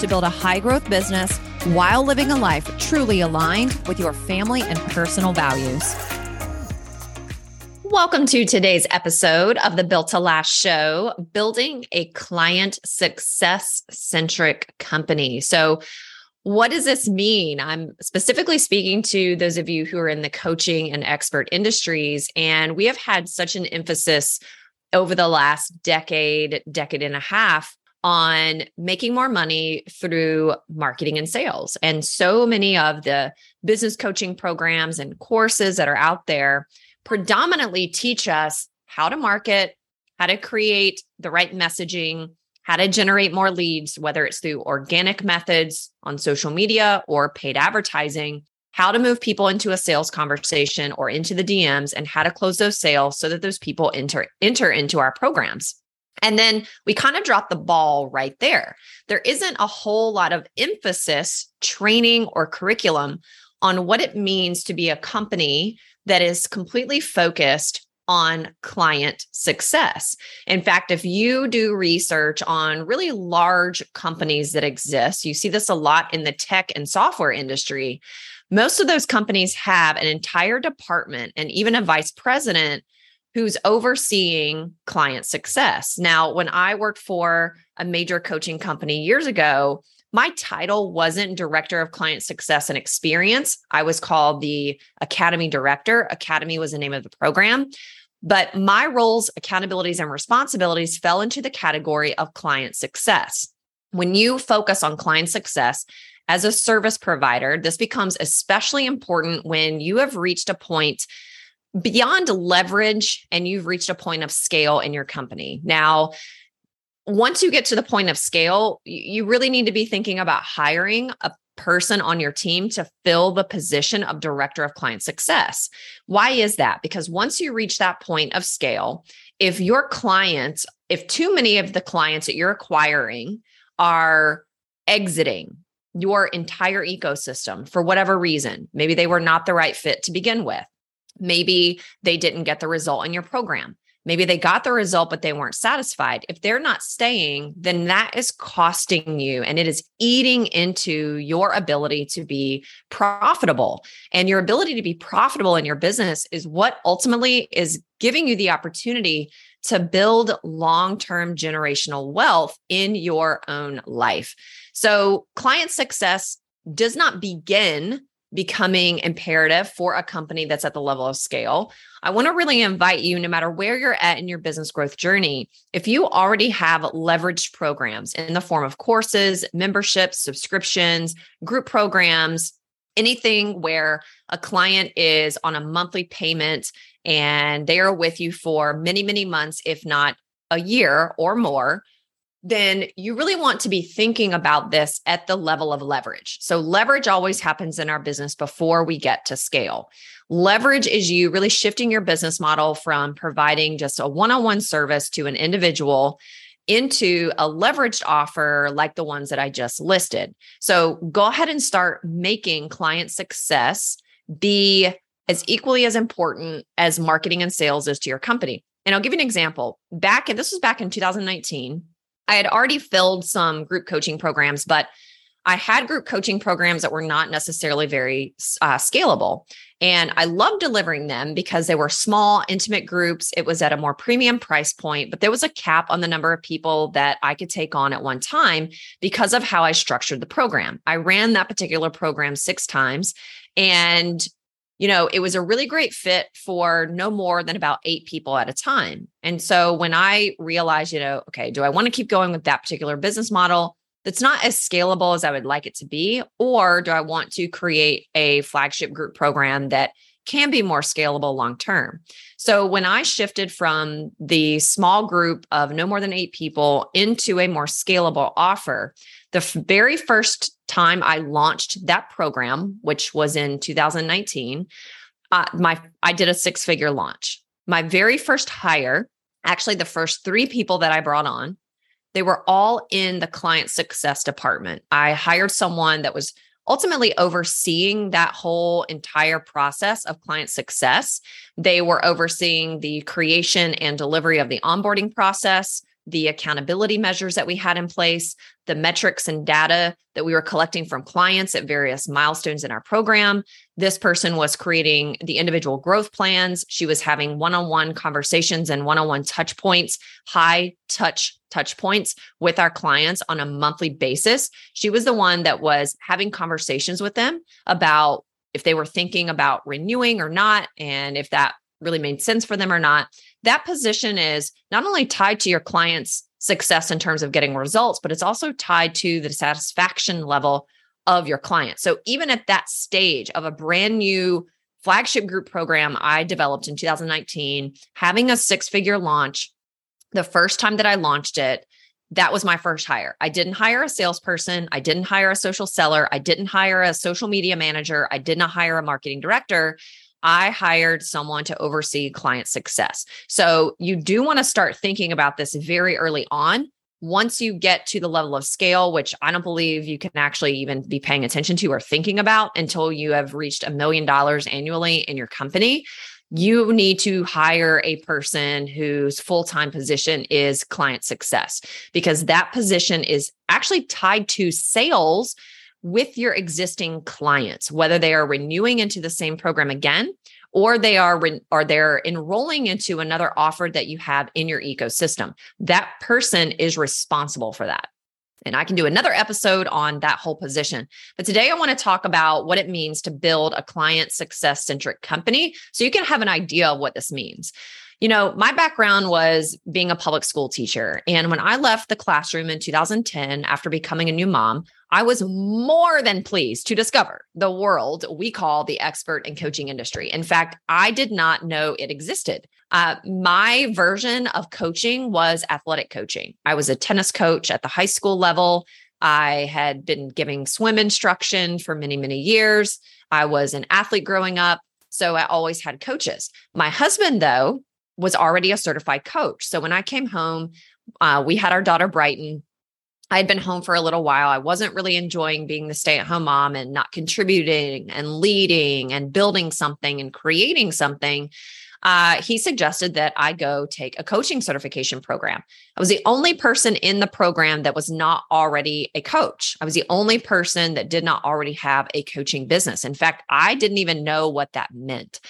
to build a high growth business while living a life truly aligned with your family and personal values. Welcome to today's episode of the Built to Last show, building a client success centric company. So, what does this mean? I'm specifically speaking to those of you who are in the coaching and expert industries, and we have had such an emphasis over the last decade, decade and a half on making more money through marketing and sales. And so many of the business coaching programs and courses that are out there predominantly teach us how to market, how to create the right messaging, how to generate more leads, whether it's through organic methods on social media or paid advertising, how to move people into a sales conversation or into the DMs and how to close those sales so that those people enter enter into our programs. And then we kind of drop the ball right there. There isn't a whole lot of emphasis, training, or curriculum on what it means to be a company that is completely focused on client success. In fact, if you do research on really large companies that exist, you see this a lot in the tech and software industry. Most of those companies have an entire department and even a vice president who's overseeing client success. Now, when I worked for a major coaching company years ago, my title wasn't director of client success and experience. I was called the academy director. Academy was the name of the program. But my roles, accountabilities, and responsibilities fell into the category of client success. When you focus on client success, as a service provider, this becomes especially important when you have reached a point beyond leverage and you've reached a point of scale in your company. Now, once you get to the point of scale, you really need to be thinking about hiring a person on your team to fill the position of director of client success. Why is that? Because once you reach that point of scale, if your clients, if too many of the clients that you're acquiring are exiting your entire ecosystem for whatever reason, maybe they were not the right fit to begin with Maybe they didn't get the result in your program. Maybe they got the result, but they weren't satisfied. If they're not staying, then that is costing you and it is eating into your ability to be profitable. And your ability to be profitable in your business is what ultimately is giving you the opportunity to build long term generational wealth in your own life. So, client success does not begin becoming imperative for a company that's at the level of scale. I want to really invite you, no matter where you're at in your business growth journey, if you already have leveraged programs in the form of courses, memberships, subscriptions, group programs, anything where a client is on a monthly payment and they are with you for many, many months, if not a year or more, then you really want to be thinking about this at the level of leverage. So, leverage always happens in our business before we get to scale. Leverage is you really shifting your business model from providing just a one on one service to an individual into a leveraged offer like the ones that I just listed. So, go ahead and start making client success be as equally as important as marketing and sales is to your company. And I'll give you an example. Back, and this was back in 2019 I had already filled some group coaching programs, but I had group coaching programs that were not necessarily very uh, scalable. And I loved delivering them because they were small, intimate groups. It was at a more premium price point, but there was a cap on the number of people that I could take on at one time because of how I structured the program. I ran that particular program six times. And you know, it was a really great fit for no more than about eight people at a time. And so when I realized, you know, okay, do I want to keep going with that particular business model that's not as scalable as I would like it to be? Or do I want to create a flagship group program that can be more scalable long term. So when I shifted from the small group of no more than eight people into a more scalable offer, the very first time I launched that program, which was in 2019, uh, my I did a six figure launch. My very first hire, actually the first three people that I brought on, they were all in the client success department. I hired someone that was ultimately overseeing that whole entire process of client success. They were overseeing the creation and delivery of the onboarding process, the accountability measures that we had in place, the metrics and data that we were collecting from clients at various milestones in our program. This person was creating the individual growth plans. She was having one on one conversations and one on one touch points, high touch touch points with our clients on a monthly basis. She was the one that was having conversations with them about if they were thinking about renewing or not, and if that really made sense for them or not. That position is not only tied to your client's success in terms of getting results, but it's also tied to the satisfaction level of your client. So even at that stage of a brand new flagship group program I developed in 2019, having a six figure launch, the first time that I launched it, that was my first hire. I didn't hire a salesperson. I didn't hire a social seller. I didn't hire a social media manager. I did not hire a marketing director. I hired someone to oversee client success. So you do want to start thinking about this very early on. Once you get to the level of scale, which I don't believe you can actually even be paying attention to or thinking about until you have reached a million dollars annually in your company, you need to hire a person whose full time position is client success because that position is actually tied to sales with your existing clients, whether they are renewing into the same program again or they are re- or they're enrolling into another offer that you have in your ecosystem. That person is responsible for that. And I can do another episode on that whole position. But today I want to talk about what it means to build a client success centric company so you can have an idea of what this means. You know, my background was being a public school teacher. And when I left the classroom in 2010 after becoming a new mom, I was more than pleased to discover the world we call the expert and coaching industry. In fact, I did not know it existed. Uh, my version of coaching was athletic coaching. I was a tennis coach at the high school level. I had been giving swim instruction for many, many years. I was an athlete growing up. So I always had coaches. My husband, though, was already a certified coach. So when I came home, uh, we had our daughter Brighton. I had been home for a little while. I wasn't really enjoying being the stay at home mom and not contributing and leading and building something and creating something uh, he suggested that I go take a coaching certification program. I was the only person in the program that was not already a coach. I was the only person that did not already have a coaching business. In fact, I didn't even know what that meant.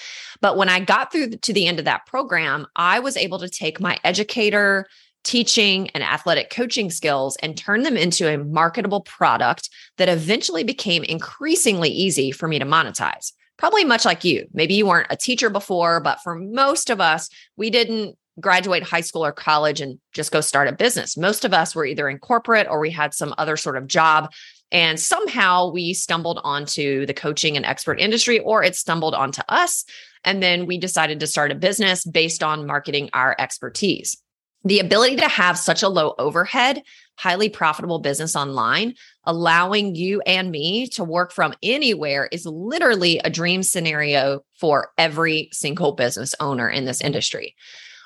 But when I got through to the end of that program, I was able to take my educator, teaching and athletic coaching skills and turn them into a marketable product that eventually became increasingly easy for me to monetize probably much like you. Maybe you weren't a teacher before, but for most of us, we didn't graduate high school or college and just go start a business. Most of us were either in corporate or we had some other sort of job. And somehow we stumbled onto the coaching and expert industry, or it stumbled onto us. And then we decided to start a business based on marketing our expertise. The ability to have such a low overhead, highly profitable business online, allowing you and me to work from anywhere is literally a dream scenario for every single business owner in this industry.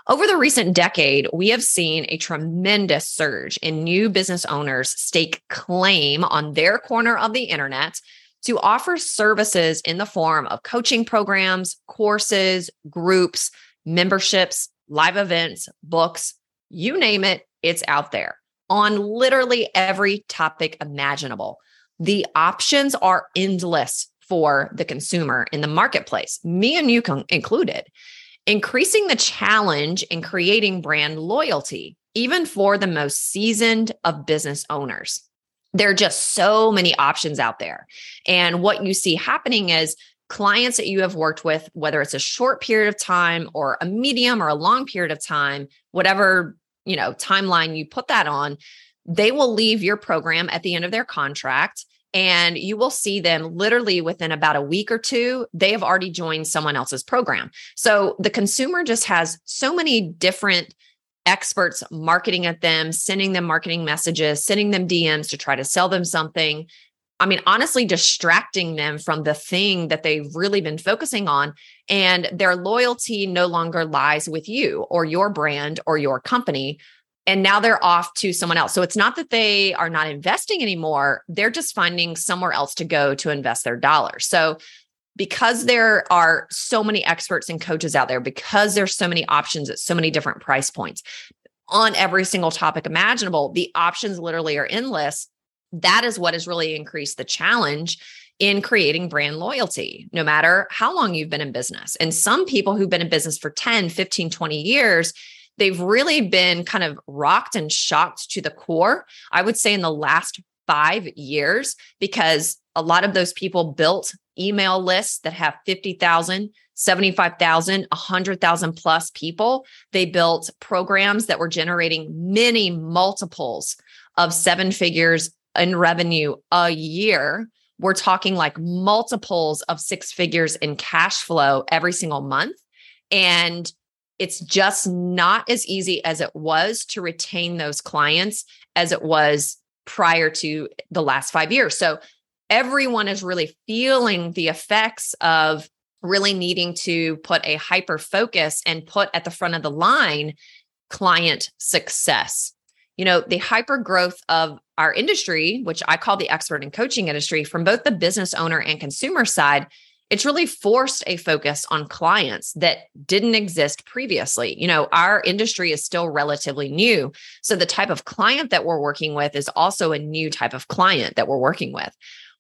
Over the recent decade, we have seen a tremendous surge in new business owners stake claim on their corner of the internet to offer services in the form of coaching programs, courses, groups, memberships, live events, books, you name it, it's out there on literally every topic imaginable. The options are endless for the consumer in the marketplace, me and you included. Increasing the challenge in creating brand loyalty, even for the most seasoned of business owners. There are just so many options out there. And what you see happening is clients that you have worked with, whether it's a short period of time or a medium or a long period of time, whatever, you know, timeline you put that on, they will leave your program at the end of their contract and you will see them literally within about a week or two, they have already joined someone else's program. So the consumer just has so many different experts marketing at them, sending them marketing messages, sending them DMs to try to sell them something. I mean, honestly, distracting them from the thing that they've really been focusing on. And their loyalty no longer lies with you or your brand or your company, and now they're off to someone else. So it's not that they are not investing anymore, they're just finding somewhere else to go to invest their dollars. So because there are so many experts and coaches out there, because there's so many options at so many different price points on every single topic imaginable, the options literally are endless. That is what has really increased the challenge in creating brand loyalty, no matter how long you've been in business. And some people who've been in business for 10, 15, 20 years, they've really been kind of rocked and shocked to the core, I would say, in the last five years, because a lot of those people built email lists that have 50,000, 75,000, 100,000 plus people. They built programs that were generating many multiples of seven figures in revenue a year. We're talking like multiples of six figures in cash flow every single month. And it's just not as easy as it was to retain those clients as it was prior to the last five years. So everyone is really feeling the effects of really needing to put a hyper focus and put at the front of the line client success. You know, the hyper growth of our industry, which I call the expert and coaching industry, from both the business owner and consumer side, it's really forced a focus on clients that didn't exist previously. You know, our industry is still relatively new. So the type of client that we're working with is also a new type of client that we're working with.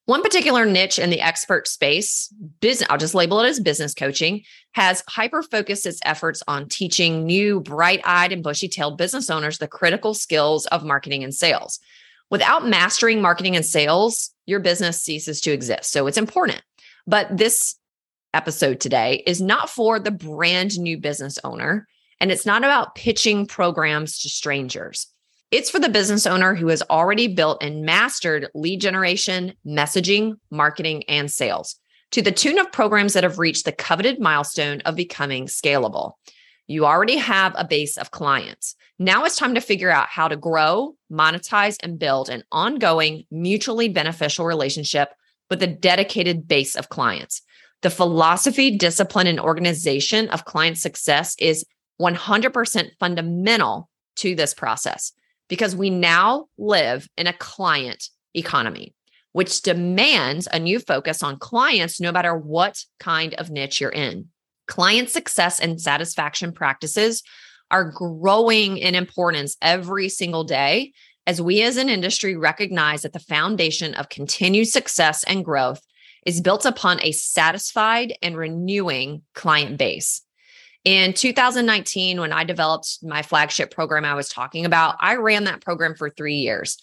One particular niche in the expert space, business, I'll just label it as business coaching, has hyper focused its efforts on teaching new, bright eyed, and bushy tailed business owners the critical skills of marketing and sales. Without mastering marketing and sales, your business ceases to exist. So it's important. But this episode today is not for the brand new business owner, and it's not about pitching programs to strangers. It's for the business owner who has already built and mastered lead generation, messaging, marketing, and sales to the tune of programs that have reached the coveted milestone of becoming scalable. You already have a base of clients. Now it's time to figure out how to grow, monetize, and build an ongoing, mutually beneficial relationship with a dedicated base of clients. The philosophy, discipline, and organization of client success is 100% fundamental to this process because we now live in a client economy, which demands a new focus on clients no matter what kind of niche you're in. Client success and satisfaction practices are growing in importance every single day as we as an industry recognize that the foundation of continued success and growth is built upon a satisfied and renewing client base. In 2019, when I developed my flagship program I was talking about, I ran that program for three years.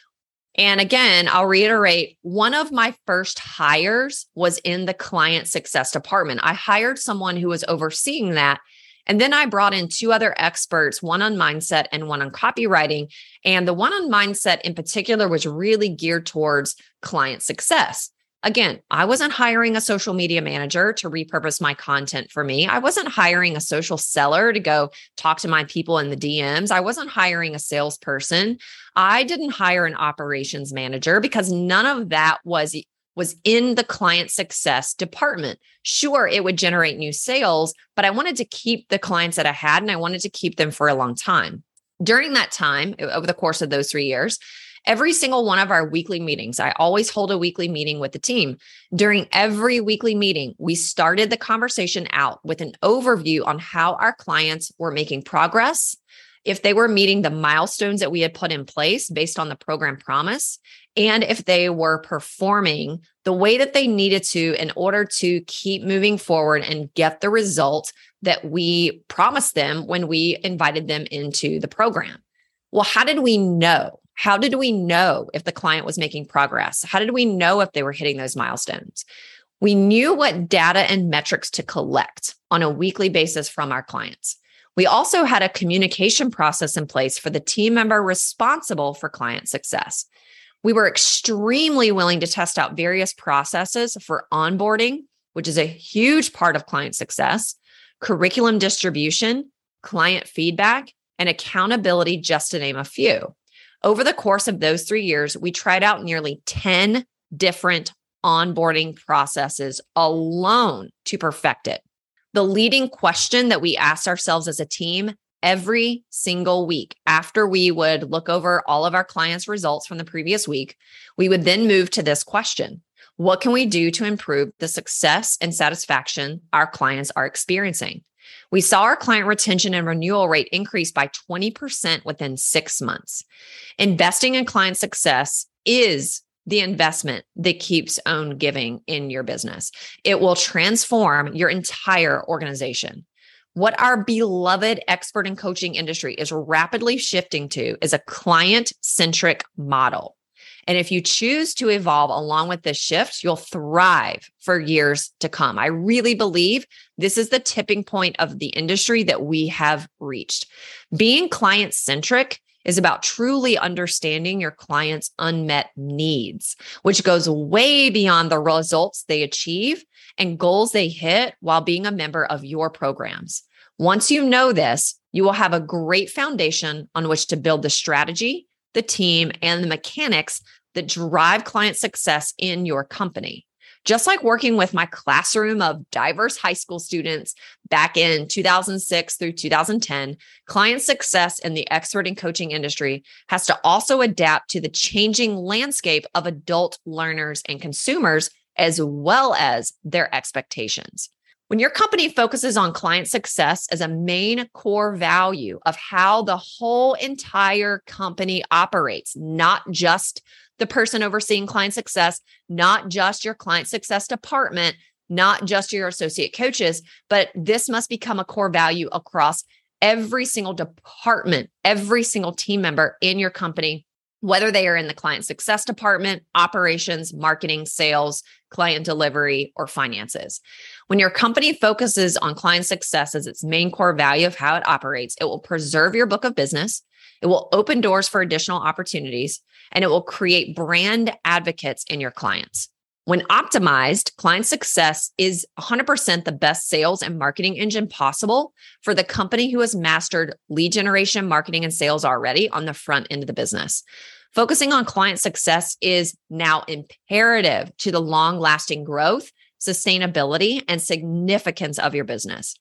And again, I'll reiterate one of my first hires was in the client success department. I hired someone who was overseeing that and then I brought in two other experts, one on mindset and one on copywriting. And the one on mindset in particular was really geared towards client success. Again, I wasn't hiring a social media manager to repurpose my content for me. I wasn't hiring a social seller to go talk to my people in the DMs. I wasn't hiring a salesperson. I didn't hire an operations manager because none of that was was in the client success department. Sure, it would generate new sales, but I wanted to keep the clients that I had and I wanted to keep them for a long time. During that time, over the course of those three years, every single one of our weekly meetings, I always hold a weekly meeting with the team. During every weekly meeting, we started the conversation out with an overview on how our clients were making progress, if they were meeting the milestones that we had put in place based on the program promise, and if they were performing the way that they needed to in order to keep moving forward and get the result that we promised them when we invited them into the program. Well, how did we know? How did we know if the client was making progress? How did we know if they were hitting those milestones? We knew what data and metrics to collect on a weekly basis from our clients. We also had a communication process in place for the team member responsible for client success. We were extremely willing to test out various processes for onboarding, which is a huge part of client success, curriculum distribution, client feedback, and accountability, just to name a few. Over the course of those three years, we tried out nearly 10 different onboarding processes alone to perfect it. The leading question that we asked ourselves as a team every single week after we would look over all of our clients' results from the previous week, we would then move to this question What can we do to improve the success and satisfaction our clients are experiencing? We saw our client retention and renewal rate increase by 20% within six months. Investing in client success is the investment that keeps on giving in your business. It will transform your entire organization. What our beloved expert and coaching industry is rapidly shifting to is a client centric model. And if you choose to evolve along with this shift, you'll thrive for years to come. I really believe this is the tipping point of the industry that we have reached. Being client centric is about truly understanding your client's unmet needs, which goes way beyond the results they achieve and goals they hit while being a member of your programs. Once you know this, you will have a great foundation on which to build the strategy the team, and the mechanics that drive client success in your company. Just like working with my classroom of diverse high school students back in 2006 through 2010, client success in the expert and coaching industry has to also adapt to the changing landscape of adult learners and consumers, as well as their expectations. When your company focuses on client success as a main core value of how the whole entire company operates, not just the person overseeing client success, not just your client success department, not just your associate coaches, but this must become a core value across every single department, every single team member in your company whether they are in the client success department, operations, marketing, sales, client delivery, or finances. When your company focuses on client success as its main core value of how it operates, it will preserve your book of business, it will open doors for additional opportunities, and it will create brand advocates in your clients. When optimized, client success is 100% the best sales and marketing engine possible for the company who has mastered lead generation, marketing, and sales already on the front end of the business. Focusing on client success is now imperative to the long lasting growth, sustainability, and significance of your business.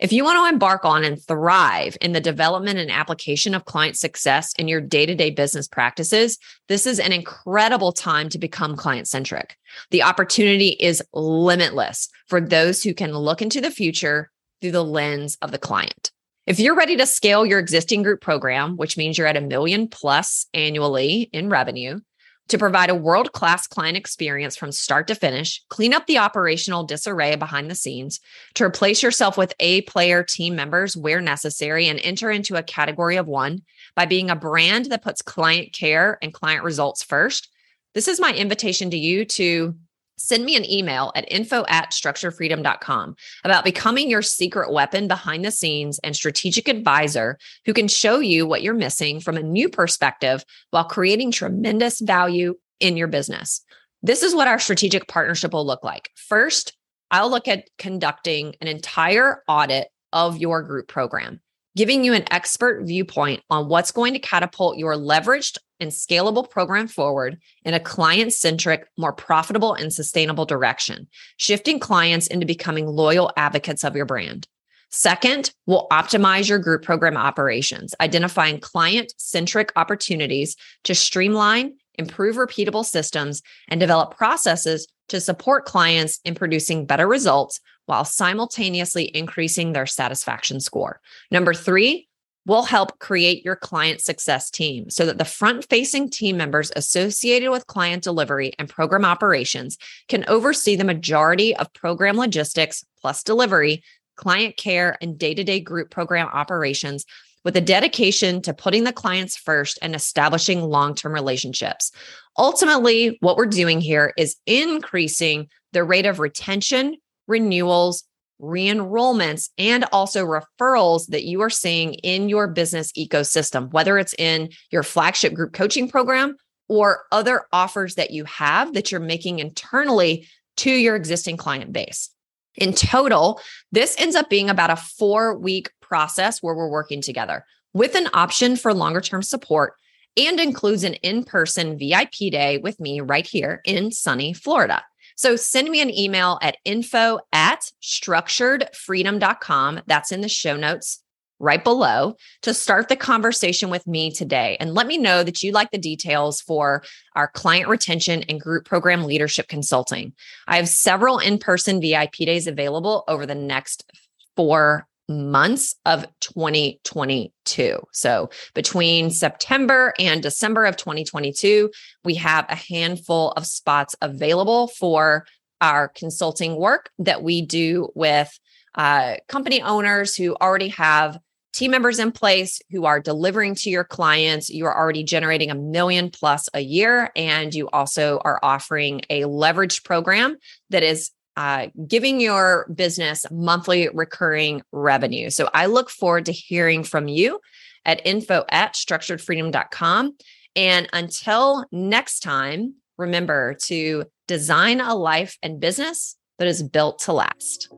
If you want to embark on and thrive in the development and application of client success in your day to day business practices, this is an incredible time to become client centric. The opportunity is limitless for those who can look into the future through the lens of the client. If you're ready to scale your existing group program, which means you're at a million plus annually in revenue, to provide a world class client experience from start to finish, clean up the operational disarray behind the scenes, to replace yourself with A player team members where necessary, and enter into a category of one by being a brand that puts client care and client results first. This is my invitation to you to send me an email at info at structuredfreedom.com about becoming your secret weapon behind the scenes and strategic advisor who can show you what you're missing from a new perspective while creating tremendous value in your business. This is what our strategic partnership will look like. First, I'll look at conducting an entire audit of your group program giving you an expert viewpoint on what's going to catapult your leveraged and scalable program forward in a client centric, more profitable and sustainable direction, shifting clients into becoming loyal advocates of your brand. Second, we'll optimize your group program operations, identifying client centric opportunities to streamline, improve repeatable systems, and develop processes to support clients in producing better results while simultaneously increasing their satisfaction score. Number three, will help create your client success team so that the front facing team members associated with client delivery and program operations can oversee the majority of program logistics plus delivery, client care, and day to day group program operations with a dedication to putting the clients first and establishing long term relationships. Ultimately, what we're doing here is increasing the rate of retention, renewals, re-enrollments and also referrals that you are seeing in your business ecosystem whether it's in your flagship group coaching program or other offers that you have that you're making internally to your existing client base. In total, this ends up being about a four week process where we're working together with an option for longer term support and includes an in person VIP day with me right here in sunny Florida. So send me an email at info at structuredfreedom.com. That's in the show notes right below to start the conversation with me today. And let me know that you like the details for our client retention and group program leadership consulting. I have several in person VIP days available over the next four months of 2022. So between September and December of 2022, we have a handful of spots available for our consulting work that we do with uh, company owners who already have team members in place who are delivering to your clients. You are already generating a million plus a year, and you also are offering a leverage program that is uh, giving your business monthly recurring revenue. So I look forward to hearing from you at info at structuredfreedom.com. And until next time, remember to design a life and business that is built to last.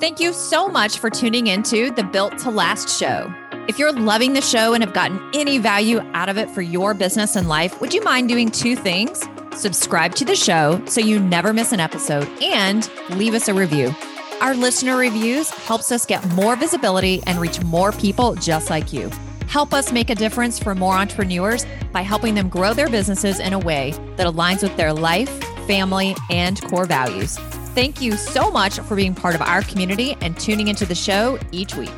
Thank you so much for tuning into the Built to Last show. If you're loving the show and have gotten any value out of it for your business and life, would you mind doing two things? Subscribe to the show so you never miss an episode and leave us a review. Our listener reviews helps us get more visibility and reach more people just like you. Help us make a difference for more entrepreneurs by helping them grow their businesses in a way that aligns with their life, family, and core values. Thank you so much for being part of our community and tuning into the show each week.